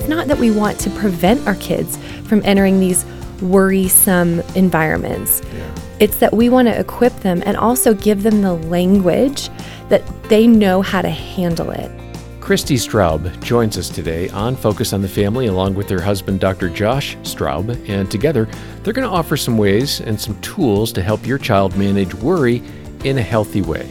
It's not that we want to prevent our kids from entering these worrisome environments. Yeah. It's that we want to equip them and also give them the language that they know how to handle it. Christy Straub joins us today on Focus on the Family along with her husband, Dr. Josh Straub, and together they're going to offer some ways and some tools to help your child manage worry in a healthy way.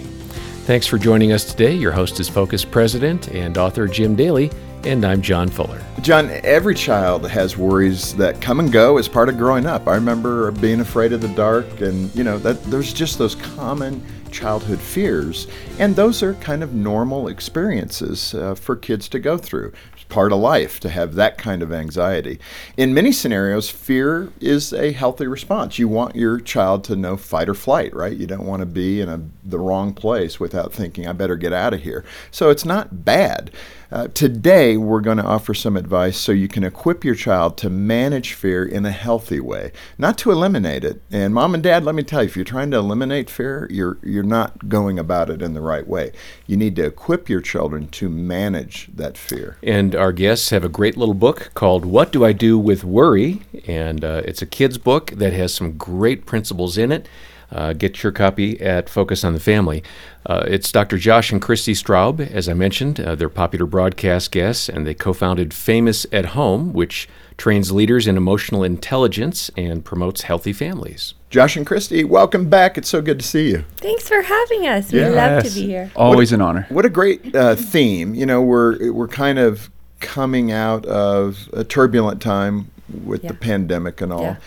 Thanks for joining us today. Your host is Focus President and author Jim Daly, and I'm John Fuller. John, every child has worries that come and go as part of growing up. I remember being afraid of the dark, and you know that there's just those common childhood fears. And those are kind of normal experiences uh, for kids to go through. It's part of life to have that kind of anxiety. In many scenarios, fear is a healthy response. You want your child to know fight or flight, right? You don't want to be in a, the wrong place without thinking, I better get out of here. So it's not bad. Uh, today, we're going to offer some advice so you can equip your child to manage fear in a healthy way, not to eliminate it. And mom and dad, let me tell you, if you're trying to eliminate fear, you're you're not going about it in the right way. You need to equip your children to manage that fear. And our guests have a great little book called "What Do I Do with Worry," and uh, it's a kids' book that has some great principles in it. Uh, get your copy at Focus on the Family. Uh, it's Dr. Josh and Christy Straub, as I mentioned. Uh, they're popular broadcast guests, and they co founded Famous at Home, which trains leaders in emotional intelligence and promotes healthy families. Josh and Christy, welcome back. It's so good to see you. Thanks for having us. We love to be here. Always a, an honor. What a great uh, theme. You know, we're we're kind of coming out of a turbulent time with yeah. the pandemic and all. Yeah.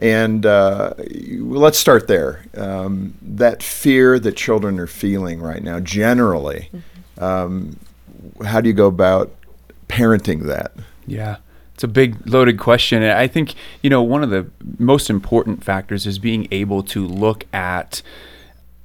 And uh, let's start there. Um, that fear that children are feeling right now, generally, mm-hmm. um, how do you go about parenting that? Yeah. It's a big loaded question. And I think, you know, one of the most important factors is being able to look at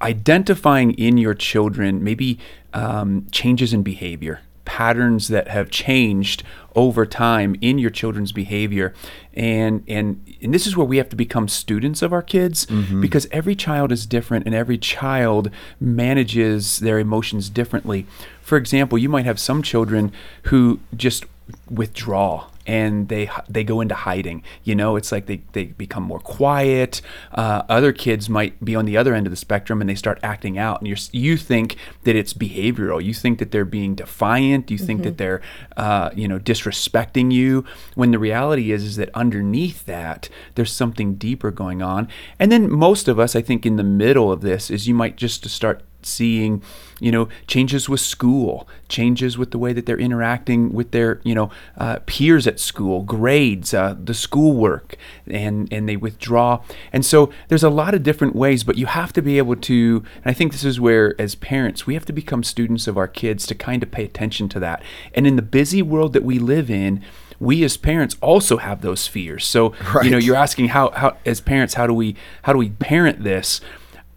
identifying in your children maybe um, changes in behavior patterns that have changed over time in your children's behavior. And and and this is where we have to become students of our kids mm-hmm. because every child is different and every child manages their emotions differently. For example you might have some children who just withdraw and they they go into hiding. You know, it's like they, they become more quiet. Uh, other kids might be on the other end of the spectrum and they start acting out, and you you think that it's behavioral. You think that they're being defiant. You think mm-hmm. that they're uh, you know disrespecting you. When the reality is is that underneath that there's something deeper going on. And then most of us, I think, in the middle of this is you might just start seeing, you know, changes with school, changes with the way that they're interacting with their, you know, uh, peers at school, grades, uh, the schoolwork, and and they withdraw. And so there's a lot of different ways, but you have to be able to. And I think this is where, as parents, we have to become students of our kids to kind of pay attention to that. And in the busy world that we live in we as parents also have those fears. So, right. you know, you're asking how, how as parents, how do we how do we parent this?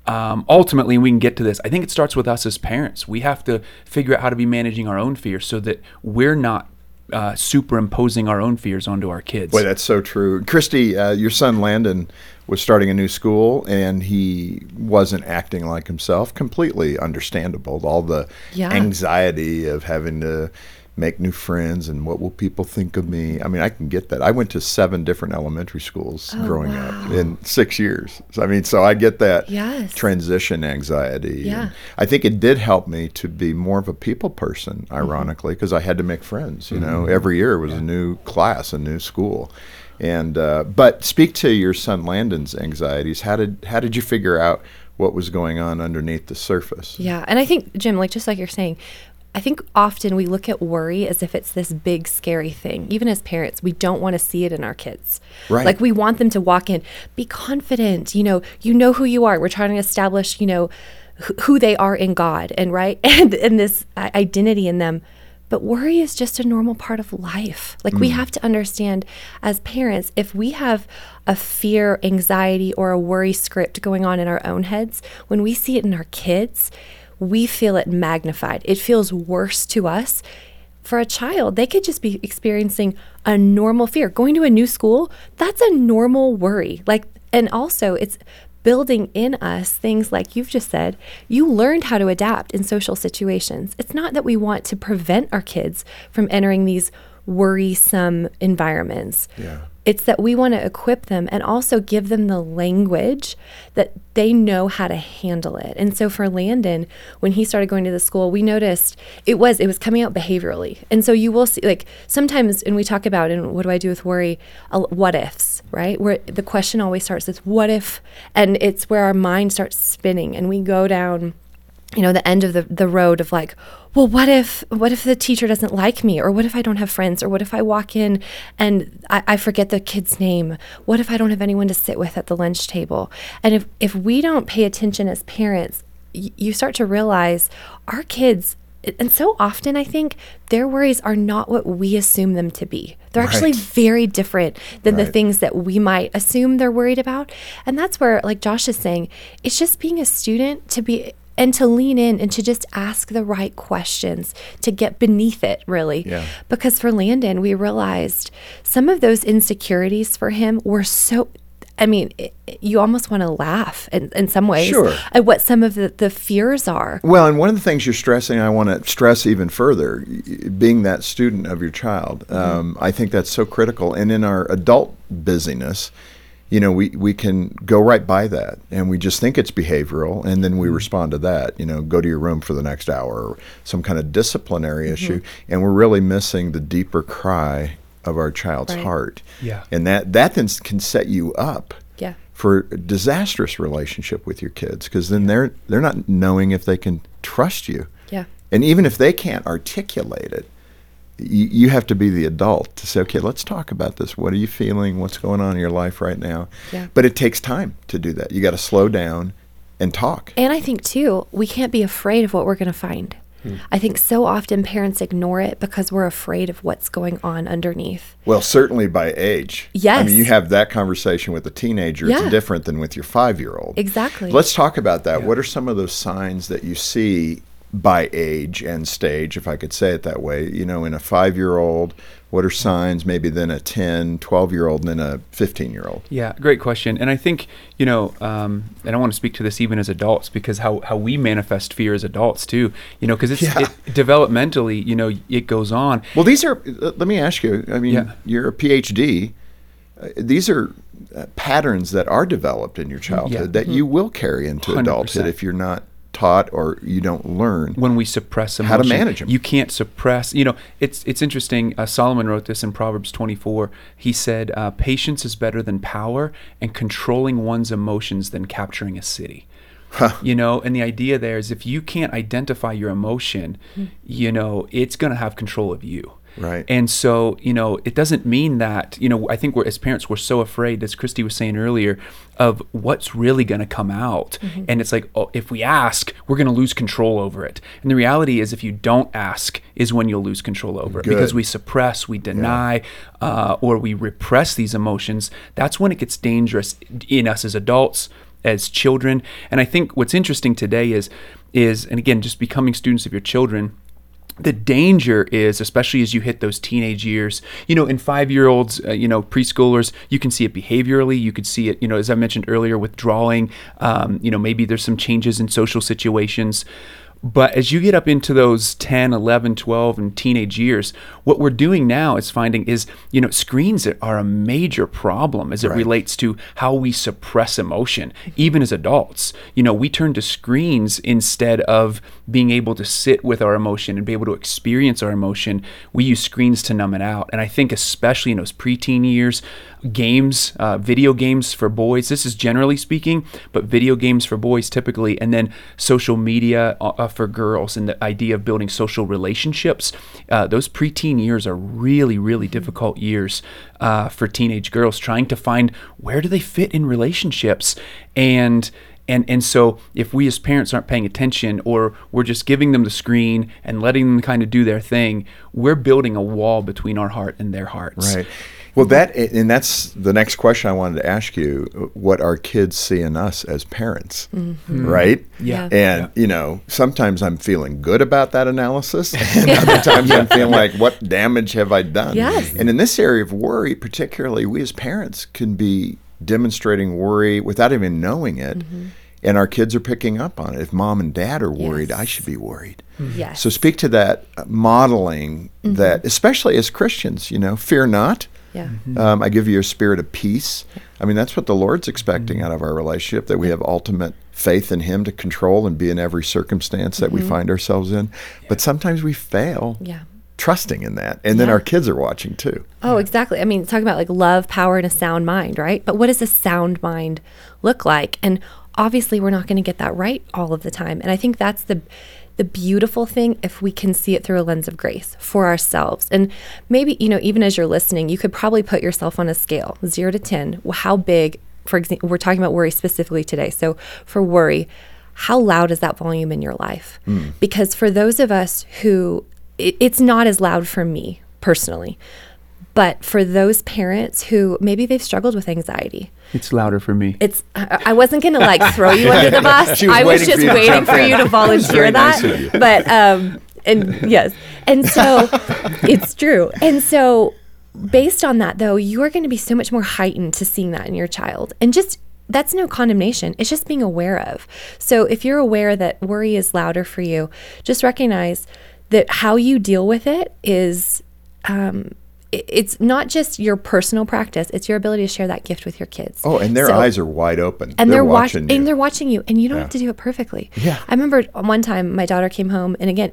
Um, ultimately we can get to this i think it starts with us as parents we have to figure out how to be managing our own fears so that we're not uh, superimposing our own fears onto our kids. Boy, that's so true. Christy, uh, your son Landon was starting a new school and he wasn't acting like himself. Completely understandable. All the yeah. anxiety of having to make new friends and what will people think of me. I mean, I can get that. I went to seven different elementary schools oh, growing wow. up in six years. So, I mean, so I get that yes. transition anxiety. Yeah. I think it did help me to be more of a people person, mm-hmm. ironically, because mm-hmm. I had to make friends. You mm-hmm. know, every year was yeah. a new class, a new school. And uh, but speak to your son Landon's anxieties. How did how did you figure out what was going on underneath the surface? Yeah, and I think Jim, like just like you're saying, I think often we look at worry as if it's this big, scary thing. Even as parents, we don't want to see it in our kids. Right. Like we want them to walk in, be confident. You know, you know who you are. We're trying to establish, you know, who they are in God, and right, and and this uh, identity in them. But worry is just a normal part of life. Like we mm. have to understand as parents, if we have a fear, anxiety, or a worry script going on in our own heads, when we see it in our kids, we feel it magnified. It feels worse to us. For a child, they could just be experiencing a normal fear. Going to a new school, that's a normal worry. Like, and also it's building in us things like you've just said, you learned how to adapt in social situations. It's not that we want to prevent our kids from entering these worrisome environments. Yeah. It's that we want to equip them and also give them the language that they know how to handle it. And so for Landon, when he started going to the school, we noticed it was it was coming out behaviorally. And so you will see like sometimes and we talk about and what do I do with worry? Uh, what ifs, right? Where the question always starts with what if and it's where our mind starts spinning and we go down you know the end of the, the road of like well what if what if the teacher doesn't like me? Or what if i don't have friends? Or what if i walk in and i, I forget the kid's name? What if i don't have anyone to sit with at the lunch table? And if if we don't pay attention as parents y- you start to realize our kids and so often i think their worries are not what we assume them to be. They're actually very different than the things that we might assume they're worried about. And that's where like josh is saying it's just being a student to be and to lean in and to just ask the right questions to get beneath it really Yeah. because for landon we realized some of those insecurities for him were so I mean, it, you almost want to laugh in, in some ways Sure. at what some of the, the fears are. Well, and one of the things you're stressing, I want to stress even further, being that student of your child, um, I think that's so critical. And in our adult busyness, you know, we, we can go right by that and we just think it's behavioral and then we mm-hmm. respond to that, you know, go to your room for the next hour or some kind of disciplinary mm-hmm. issue. And we're really missing the deeper cry of our child's Right. heart. Yeah. And that, that then can set you up Yeah. for a disastrous relationship with your kids because then they're they're not knowing if they can trust you Yeah. and even if they can't articulate it you, you have to be the adult to say okay let's talk about this what are you feeling what's going on in your life right now Yeah. but it takes time to do that you got to slow down and talk And I think too, we can't be afraid of what we're going to find. Hmm. I think so often parents ignore it because we're afraid of what's going on underneath. well certainly by age Yes. i mean you have that conversation with a teenager Yeah. it's different than with your five year old Exactly. Let's talk about that. What are some of those signs that you see by age and stage, if I could say it that way? You know, in a five year old, what are signs maybe then a 10, 12 year old, and then a 15 year old? Yeah, great question. And I think, you know, um, and I want to speak to this even as adults because how, how we manifest fear as adults too, you know, because it's Yeah. it, developmentally, you know, it goes on. Well, these are, let me ask you, I mean, Yeah. you're a PhD. Uh, these are uh, patterns that are developed in your childhood that you will carry into 100%. adulthood if you're not taught or you don't learn. when we suppress emotion. How to manage them. You can't suppress. You know, it's it's interesting. Uh, Solomon wrote this in Proverbs 24. He said, uh, "Patience is better than power, and controlling one's emotions than capturing a city." You know, and the idea there is if you can't identify your emotion, you know, it's going to have control of you. Right. And so, you know, it doesn't mean that, you know, I think we're, as parents, we're so afraid, as Christy was saying earlier, of what's really going to come out. And it's like, oh, if we ask, we're going to lose control over it. And the reality is, if you don't ask, is when you'll lose control over it because we suppress, we deny, uh, or we repress these emotions. That's when it gets dangerous in us as adults, as children. And I think what's interesting today is, is, and again, just becoming students of your children the danger is especially as you hit those teenage years you know in five year olds uh, you know preschoolers you can see it behaviorally. You could see it you know as i mentioned earlier withdrawing um, you know maybe there's some changes in social situations but as you get up into those 10 11 12 and teenage years what we're doing now is finding is you know screens are a major problem as it Right. relates to how we suppress emotion even as adults. You know we turn to screens instead of being able to sit with our emotion and be able to experience our emotion. We use screens to numb it out. And i think especially in those preteen years games uh, video games for boys this is generally speaking but video games for boys typically and then social media uh, uh, for girls and the idea of building social relationships uh, those preteen years are really really difficult years uh, for teenage girls trying to find where do they fit in relationships and And and so if we as parents aren't paying attention or we're just giving them the screen and letting them kind of do their thing, we're building a wall between our heart and their hearts. Right. Well, that and that's the next question I wanted to ask you: what our kids see in us as parents, mm-hmm. right? Yeah. And Yeah. you know, sometimes I'm feeling good about that analysis, and other times I'm feeling like, what damage have I done? Yes. And in this area of worry, particularly, we as parents can be demonstrating worry without even knowing it, mm-hmm. and our kids are picking up on it. If mom and dad are worried, I should be worried. Mm-hmm. Yes. So speak to that uh, modeling that, especially as Christians, you know, fear not. Yeah. Mm-hmm. Um, I give you a spirit of peace. I mean, that's what the Lord's mm-hmm. expecting out of our relationship that we have ultimate faith in Him to control and be in every circumstance that we mm-hmm. find ourselves in. But sometimes we fail Yeah. trusting in that. And then Yeah. our kids are watching too. Oh, exactly. I mean, talking about like love, power, and a sound mind, right? But what does a sound mind look like? And obviously, we're not going to get that right all of the time. And I think that's the the beautiful thing if we can see it through a lens of grace for ourselves. And maybe, you know, even as you're listening, you could probably put yourself on a scale, 0 to 10. How big, for example, we're talking about worry specifically today. So, for worry, how loud is that volume in your life? Hmm. Because for those of us who it, it's not as loud for me personally, but for those parents who maybe they've struggled with anxiety, It's louder for me. it's I, I wasn't gonna like throw you under the bus. Was I was just waiting for you to volunteer nice that. you. But um, and yes, and so it's true. And so based on that, though, you are going to be so much more heightened to seeing that in your child, and just. That's no condemnation. It's just being aware of. So, if you're aware that worry is louder for you, just recognize that how you deal with it is um, it's not just your personal practice; it's your ability to share that gift with your kids. Oh, and their So- eyes are wide open. and they're, watch- watching you. and they're watching you, and you don't have to do it perfectly. Yeah. I remember one time my daughter came home, and again,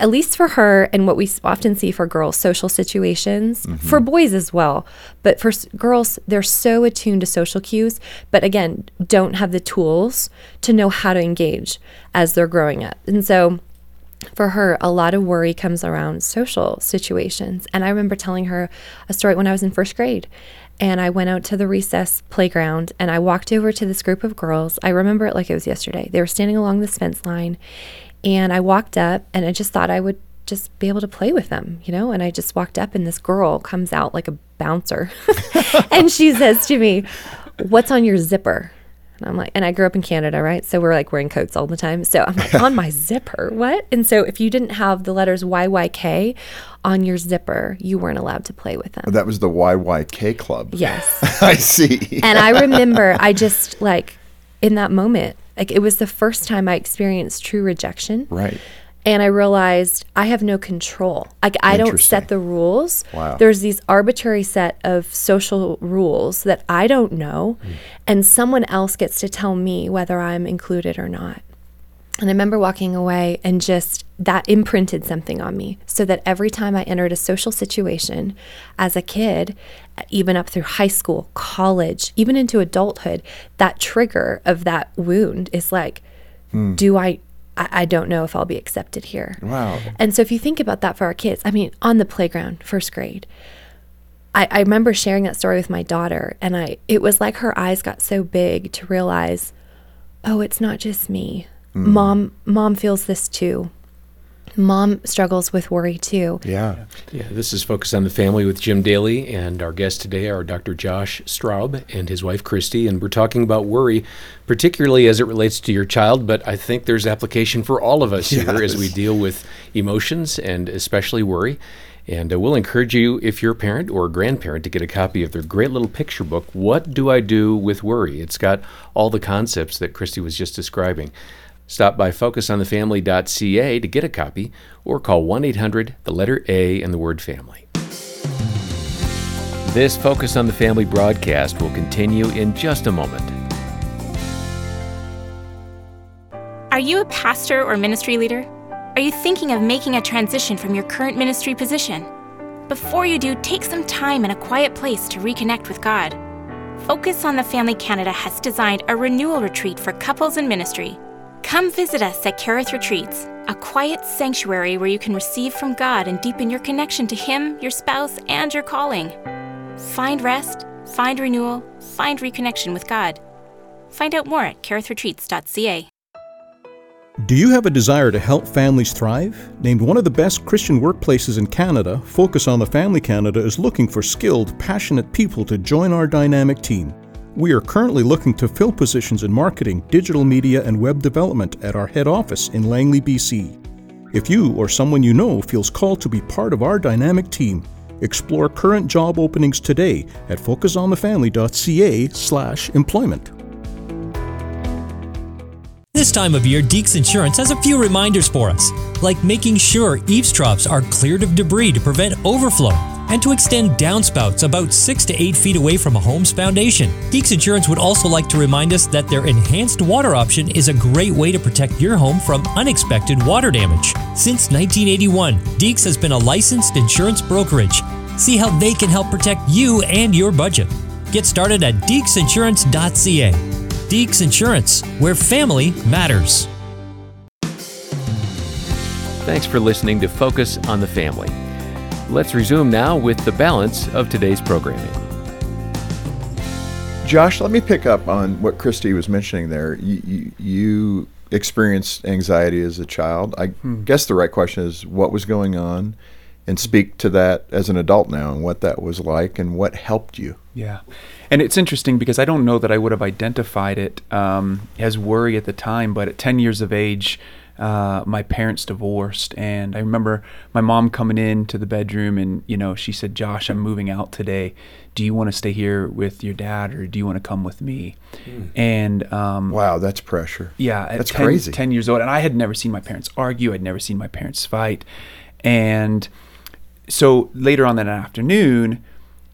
at least for her, and what we often see for girls, social situations Mm-hmm. for boys as well, but for s- girls, they're so attuned to social cues, but again, don't have the tools to know how to engage as they're growing up, and so for her, a lot of worry comes around social situations. And I remember telling her a story when I was in first grade. And I went out to the recess playground and I walked over to this group of girls. I remember it like it was yesterday. They were standing along this fence line. And I walked up and I just thought I would just be able to play with them, you know? And I just walked up and this girl comes out like a bouncer. and she says to me, What's on your zipper? And I'm like, and I grew up in Canada, right? So we're like wearing coats all the time. So I'm like, on my zipper, what? And so if you didn't have the letters YYK on your zipper, you weren't allowed to play with them. that was the YYK club. Yes. I see. and I remember I just like in that moment, like it was the first time I experienced true rejection. right. And I realized I have no control. Like I don't set the rules. Wow. There's these arbitrary set of social rules that I don't know, Hmm. and someone else gets to tell me whether I'm included or not. And I remember walking away and just that imprinted something on me so that every time I entered a social situation as a kid, even up through high school, college, even into adulthood, that trigger of that wound is like, do I, I, I don't know if I'll be accepted here. Wow. And so if you think about that for our kids, I mean, on the playground, first grade, I, I remember sharing that story with my daughter, and I it was like her eyes got so big to realize, oh, it's not just me. Hmm. Mom, mom feels this too. Mom struggles with worry too. Yeah. Yeah, this is Focus on the Family with Jim Daly, and our guests today are Dr. Josh Straub and his wife Christy, and we're talking about worry, particularly as it relates to your child, but I think there's application for all of us here as we deal with emotions and especially worry. And uh, we'll encourage you, if you're a parent or a grandparent, to get a copy of their great little picture book, What Do I Do with Worry? It's got all the concepts that Christy was just describing. Stop by focusonthefamily.ca to get a copy or call 1 800 the letter A and the word family. This Focus on the Family broadcast will continue in just a moment. Are you a pastor or ministry leader? Are you thinking of making a transition from your current ministry position? Before you do, take some time in a quiet place to reconnect with God. Focus on the Family Canada has designed a renewal retreat for couples in ministry. Come visit us at Kerith Retreats, a quiet sanctuary where you can receive from God and deepen your connection to Him, your spouse, and your calling. Find rest, find renewal, find reconnection with God. Find out more at kerithretreats.ca. Do you have a desire to help families thrive? Named one of the best Christian workplaces in Canada, Focus on the Family Canada is looking for skilled, passionate people to join our dynamic team. We are currently looking to fill positions in marketing, digital media, and web development at our head office in Langley, BC. If you or someone you know feels called to be part of our dynamic team, explore current job openings today at focusonthefamily.ca/employment. This time of year, Deeks Insurance has a few reminders for us, like making sure eavestroughs are cleared of debris to prevent overflow and to extend downspouts about 6 to 8 feet away from a home's foundation. Deeks Insurance would also like to remind us that their enhanced water option is a great way to protect your home from unexpected water damage. Since 1981, Deeks has been a licensed insurance brokerage. See how they can help protect you and your budget. Get started at deeksinsurance.ca. Deeks Insurance, where family matters. Thanks for listening to Focus on the Family. Let's resume now with the balance of today's programming. Josh, let me pick up on what Christy was mentioning there. You, you, you experienced anxiety as a child. I guess the right question is what was going on, and speak to that as an adult now and what that was like and what helped you. Yeah. And it's interesting because I don't know that I would have identified it um, as worry at the time, but at 10 years of age, uh, my parents divorced. And I remember my mom coming into the bedroom and, you know, she said, Josh, I'm moving out today. Do you want to stay here with your dad or do you want to come with me? And um, Wow, that's pressure. yeah, That's 10, crazy. 10 years old. And I had never seen my parents argue. I'd never seen my parents fight. And so later on that afternoon,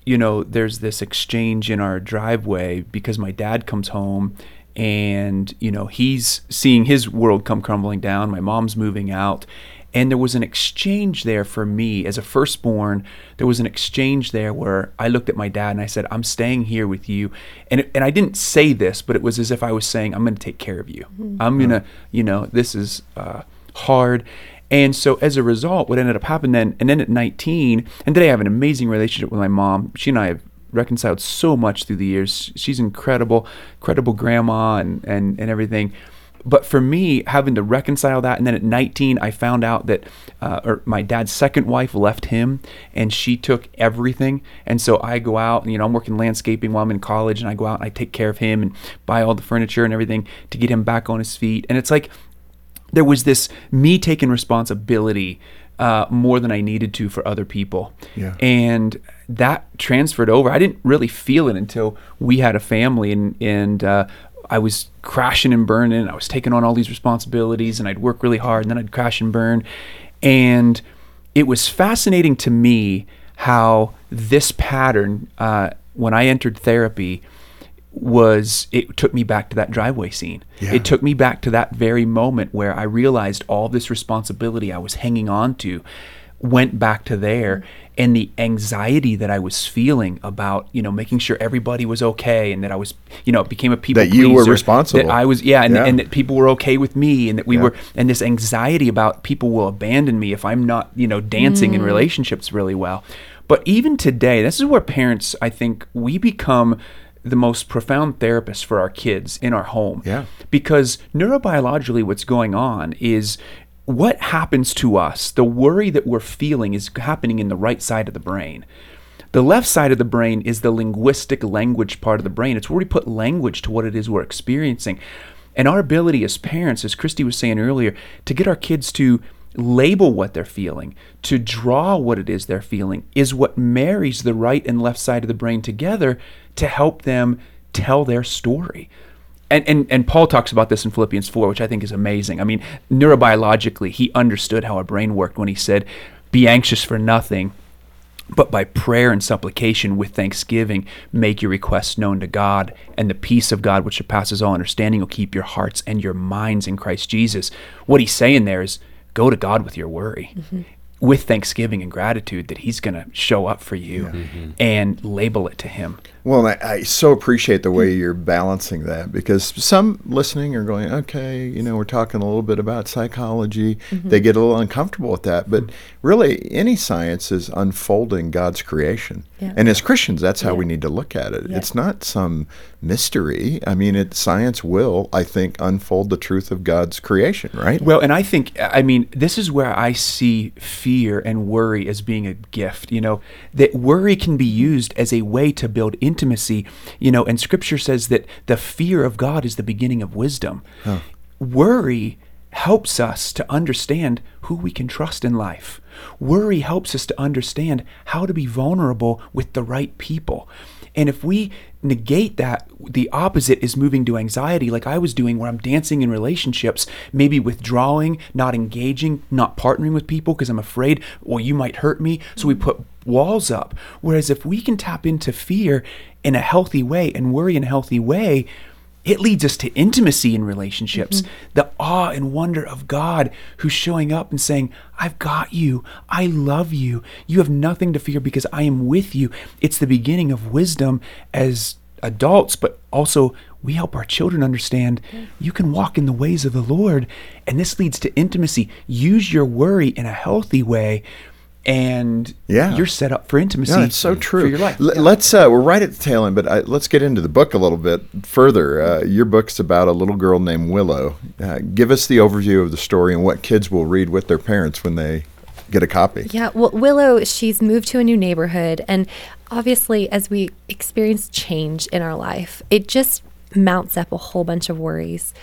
you know, there's this exchange in our driveway because my dad comes home and, you know, he's seeing his world come crumbling down. My mom's moving out. And there was an exchange there for me as a firstborn. There was an exchange there where I looked at my dad and I said, I'm staying here with you. And, it, and I didn't say this, but it was as if I was saying, I'm going to take care of you. I'm going to, you know, this is uh, hard. And so as a result, what ended up happening then, and then at 19, and today I have an amazing relationship with my mom. She and I have reconciled so much through the years. She's incredible, incredible grandma and, and, and everything. But for me, having to reconcile that, and then at 19, I found out that uh, or my dad's second wife left him, and she took everything. And so I go out, and you know, I'm working landscaping while I'm in college, and I go out and I take care of him and buy all the furniture and everything to get him back on his feet. And it's like there was this me taking responsibility uh, more than I needed to for other people. Yeah. And that transferred over. I didn't really feel it until we had a family and, and uh, I was crashing and burning. I was taking on all these responsibilities and I'd work really hard and then I'd crash and burn. And it was fascinating to me how this pattern, uh, when I entered therapy, was it took me back to that driveway scene. Yeah. It took me back to that very moment where I realized all this responsibility I was hanging on to went back to there and the anxiety that I was feeling about, you know, making sure everybody was okay and that I was, you know, it became a people That you were responsible. That I was yeah and, Yeah. and that people were okay with me and that we Yeah. were and this anxiety about people will abandon me if I'm not, you know, dancing in mm. relationships really well. But even today, this is where parents, I think, we become the most profound therapists for our kids in our home. Yeah. Because neurobiologically, what's going on is what happens to us, the worry that we're feeling is happening in the right side of the brain. The left side of the brain is the linguistic language part of the brain. It's where we put language to what it is we're experiencing. And our ability as parents, as Christy was saying earlier, to get our kids to label what they're feeling, to draw what it is they're feeling, is what marries the right and left side of the brain together to help them tell their story. And, and, and Paul talks about this in Philippians 4, which I think is amazing. I mean, neurobiologically, he understood how our brain worked when he said, Be anxious for nothing, but by prayer and supplication with thanksgiving, make your requests known to God, and the peace of God, which surpasses all understanding, will keep your hearts and your minds in Christ Jesus. What he's saying there is go to God with your worry. Mm-hmm. With thanksgiving and gratitude that He's going to show up for you mm-hmm. and label it to Him. Well, I, I so appreciate the way you're balancing that because some listening are going, okay, you know, we're talking a little bit about psychology. Mm-hmm. They get a little uncomfortable with that. But really, any science is unfolding God's creation. Yeah. And as Christians, that's how Yeah. we need to look at it. Yeah. It's not some mystery. I mean, it, science will, I think, unfold the truth of God's creation, right? Well, and I think, I mean, this is where I see fear and worry as being a gift. You know, that worry can be used as a way to build intimacy. You know, and scripture says that the fear of God is the beginning of wisdom. Worry helps us to understand who we can trust in life. Worry helps us to understand how to be vulnerable with the right people. And if we negate that, the opposite is moving to anxiety, like I was doing, where I'm dancing in relationships, maybe withdrawing, not engaging, not partnering with people because I'm afraid, well, you might hurt me. So we put walls up. Whereas if we can tap into fear in a healthy way and worry in a healthy way, it leads us to intimacy in relationships, mm-hmm. the awe and wonder of God who's showing up and saying, I've got you. I love you. You have nothing to fear because I am with you. It's the beginning of wisdom as adults, but also we help our children understand mm-hmm. you can walk in the ways of the Lord. And this leads to intimacy. Use your worry in a healthy way. And Yeah. you're set up for intimacy. No, that's so true. For your life. L- Yeah. Let's uh, we're right at the tail end, but uh, let's get into the book a little bit further. Uh, your book's about a little girl named Willow. Uh, give us the overview of the story and what kids will read with their parents when they get a copy. Yeah, well, Willow, she's moved to a new neighborhood. And obviously, as we experience change in our life, it just mounts up a whole bunch of worries.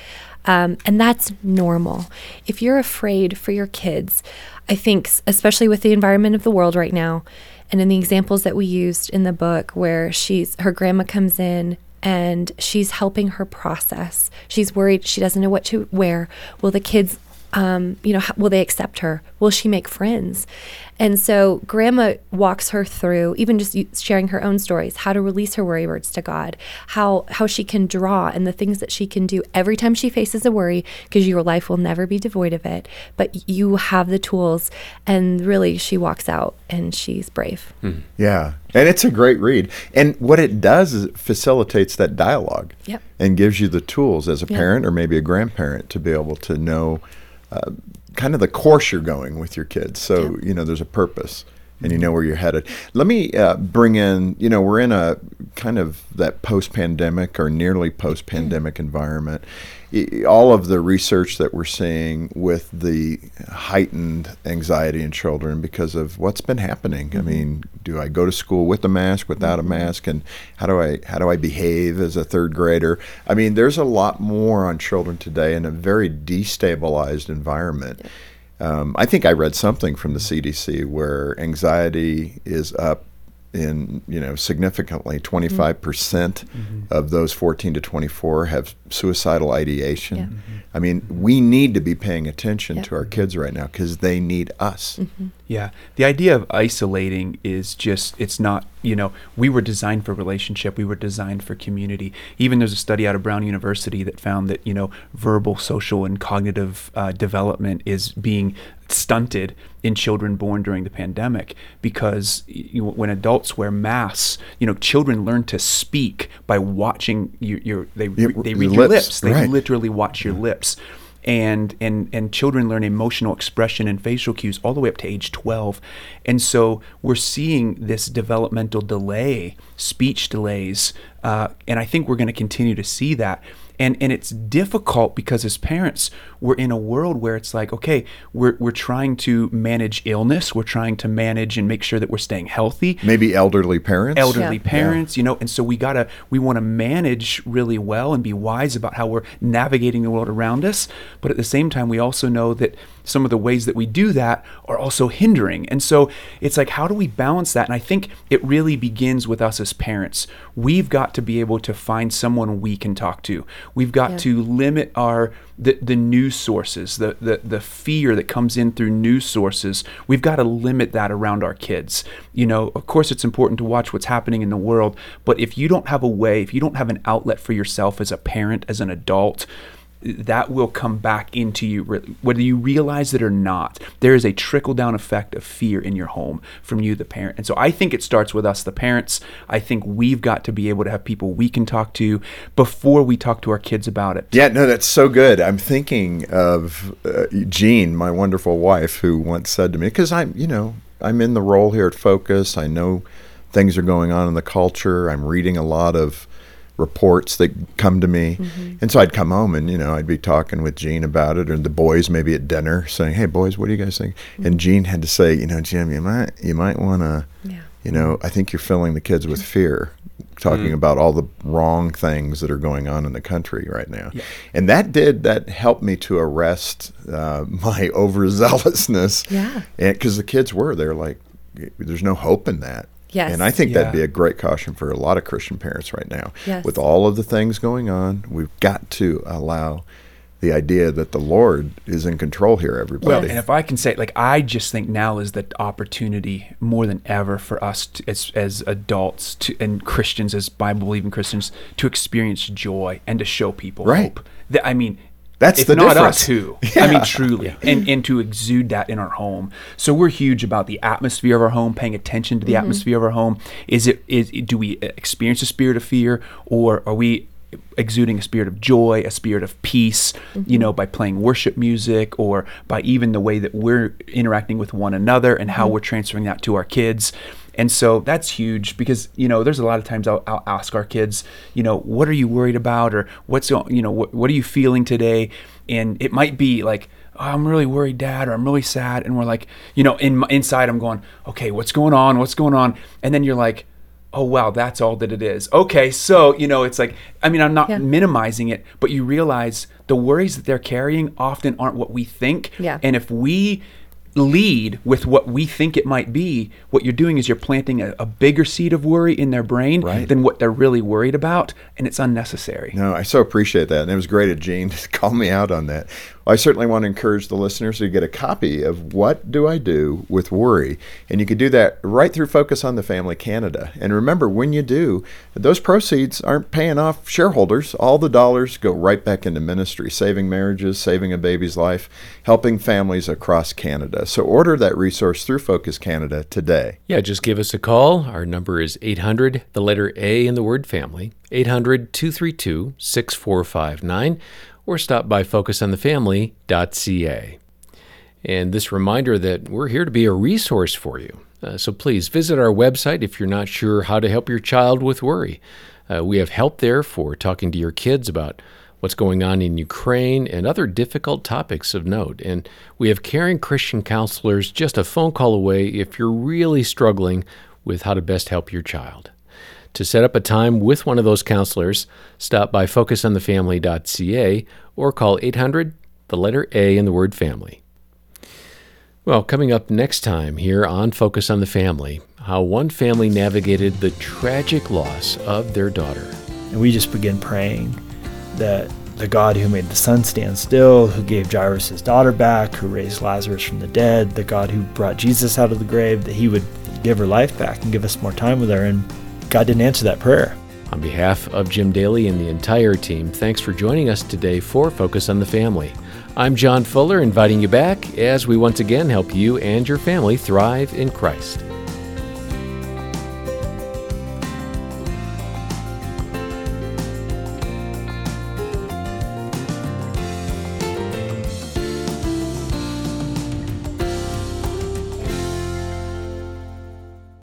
Um, and that's normal. If you're afraid for your kids, I think, especially with the environment of the world right now, and in the examples that we used in the book, where she's her grandma comes in and she's helping her process. She's worried she doesn't know what to wear. Will the kids um, you know, how, will they accept her? Will she make friends? And so grandma walks her through, even just sharing her own stories, how to release her worry words to God, how how she can draw and the things that she can do every time she faces a worry, because your life will never be devoid of it. But you have the tools, and really, she walks out and she's brave. Yeah, and it's a great read. And what it does is it facilitates that dialogue. Yep. And gives you the tools as a Yeah. parent or maybe a grandparent to be able to know uh, kind of the course you're going with your kids. So you know there's a purpose. And you know where you're headed. Let me uh, bring in, you know, we're in a kind of that post pandemic or nearly post pandemic mm. environment. I- All of the research that we're seeing with the heightened anxiety in children because of what's been happening. I mm-hmm. mean, do I go to school with a mask, without a mm-hmm. mask, and how do I how do I behave as a third grader? I mean, there's a lot more on children today in a very destabilized environment. Um, I think I read something from the CDC where anxiety is up in you know significantly 25 percent mm-hmm. of those 14 to 24 have suicidal ideation. Yeah. I mean, we need to be paying attention Yeah. to our kids right now because they need us. Yeah. The idea of isolating is just, it's not, you know, we were designed for relationship. We were designed for community. Even there's a study out of Brown University that found that, you know, verbal, social, and cognitive uh, development is being stunted in children born during the pandemic because you know, when adults wear masks, you know, children learn to speak by watching your, your they, Yeah, they read your lips, lips. They right. literally watch your lips and and and children learn emotional expression and facial cues all the way up to age 12 and so we're seeing this developmental delay speech delays uh, and i think we're going to continue to see that and and it's difficult because as parents we're in a world where it's like okay we're, we're trying to manage illness we're trying to manage and make sure that we're staying healthy Maybe elderly parents. elderly Yeah. parents you know and so we gotta we want to manage really well and be wise about how we're navigating the world around us but at the same time we also know that some of the ways that we do that are also hindering. And so it's like how do we balance that? And i think it really begins with us as parents. We've got to be able to find someone we can talk to. We've got Yeah. to limit our the, the news sources the, the the fear that comes in through news sources. We've got to limit that around our kids. You know of course it's important to watch what's happening in the world but if you don't have a way if you don't have an outlet for yourself as a parent as an adult that will come back into you whether you realize it or not there is a trickle down effect of fear in your home from you the parent. And so i think it starts with us the parents. I think we've got to be able to have people we can talk to before we talk to our kids about it. Yeah no that's so good. I'm thinking of uh, jean my wonderful wife who once said to me because i'm you know i'm in the role here at focus. I know things are going on in the culture. I'm reading a lot of reports that come to me. Mm-hmm. And so I'd come home and, you know, I'd be talking with Jean about it or the boys maybe at dinner saying, Hey boys, what do you guys think? Mm-hmm. And Jean had to say, you know, Jim, you might you might wanna yeah. you know, I think you're filling the kids with fear. Talking mm-hmm. about all the wrong things that are going on in the country right now, yeah. and that did that helped me to arrest uh, my overzealousness. Yeah, because the kids were they're like, there's no hope in that. Yes. And I think yeah. that'd be a great caution for a lot of Christian parents right now. Yes. With all of the things going on, we've got to allow the idea that the Lord is in control here, everybody. Well, and if I can say, like, I just think now is the opportunity more than ever for us to, as as adults to, and Christians, as Bible believing Christians, to experience joy and to show people right. hope. That I mean, that's if the not difference. us who yeah. I mean truly yeah. and and to exude that in our home so we're huge about the atmosphere of our home paying attention to the mm-hmm. atmosphere of our home is it is do we experience a spirit of fear or are we exuding a spirit of joy a spirit of peace mm-hmm. you know by playing worship music or by even the way that we're interacting with one another and how mm-hmm. we're transferring that to our kids and so that's huge because, you know, there's a lot of times I'll, I'll ask our kids, you know, what are you worried about? Or what's, you know, what, what are you feeling today? And it might be like, oh, I'm really worried, dad, or I'm really sad. And we're like, you know, in inside, I'm going, okay, what's going on? What's going on? And then you're like, oh wow that's all that it is okay so you know it's like i mean i'm not yeah. minimizing it but you realize the worries that they're carrying often aren't what we think yeah. and if we lead with what we think it might be, what you're doing is you're planting a, a bigger seed of worry in their brain right. than what they're really worried about, and it's unnecessary. No, I so appreciate that. And it was great of Jean to call me out on that. I certainly want to encourage the listeners to get a copy of What Do I Do with Worry? And you can do that right through Focus on the Family Canada. And remember, when you do, those proceeds aren't paying off shareholders. All the dollars go right back into ministry, saving marriages, saving a baby's life, helping families across Canada. So order that resource through Focus Canada today. Yeah, just give us a call. Our number is 800, the letter A in the word family, 800 232 6459 or stop by focusonthefamily.ca. And this reminder that we're here to be a resource for you. Uh, so please visit our website if you're not sure how to help your child with worry. Uh, we have help there for talking to your kids about what's going on in Ukraine and other difficult topics of note. And we have caring Christian counselors just a phone call away if you're really struggling with how to best help your child. To set up a time with one of those counselors, stop by focusonthefamily.ca or call 800, the letter A in the word family. Well, coming up next time here on Focus on the Family, how one family navigated the tragic loss of their daughter. And we just begin praying that the God who made the sun stand still, who gave Jairus his daughter back, who raised Lazarus from the dead, the God who brought Jesus out of the grave, that he would give her life back and give us more time with her. And God didn't answer that prayer. On behalf of Jim Daly and the entire team, thanks for joining us today for Focus on the Family. I'm John Fuller, inviting you back as we once again help you and your family thrive in Christ.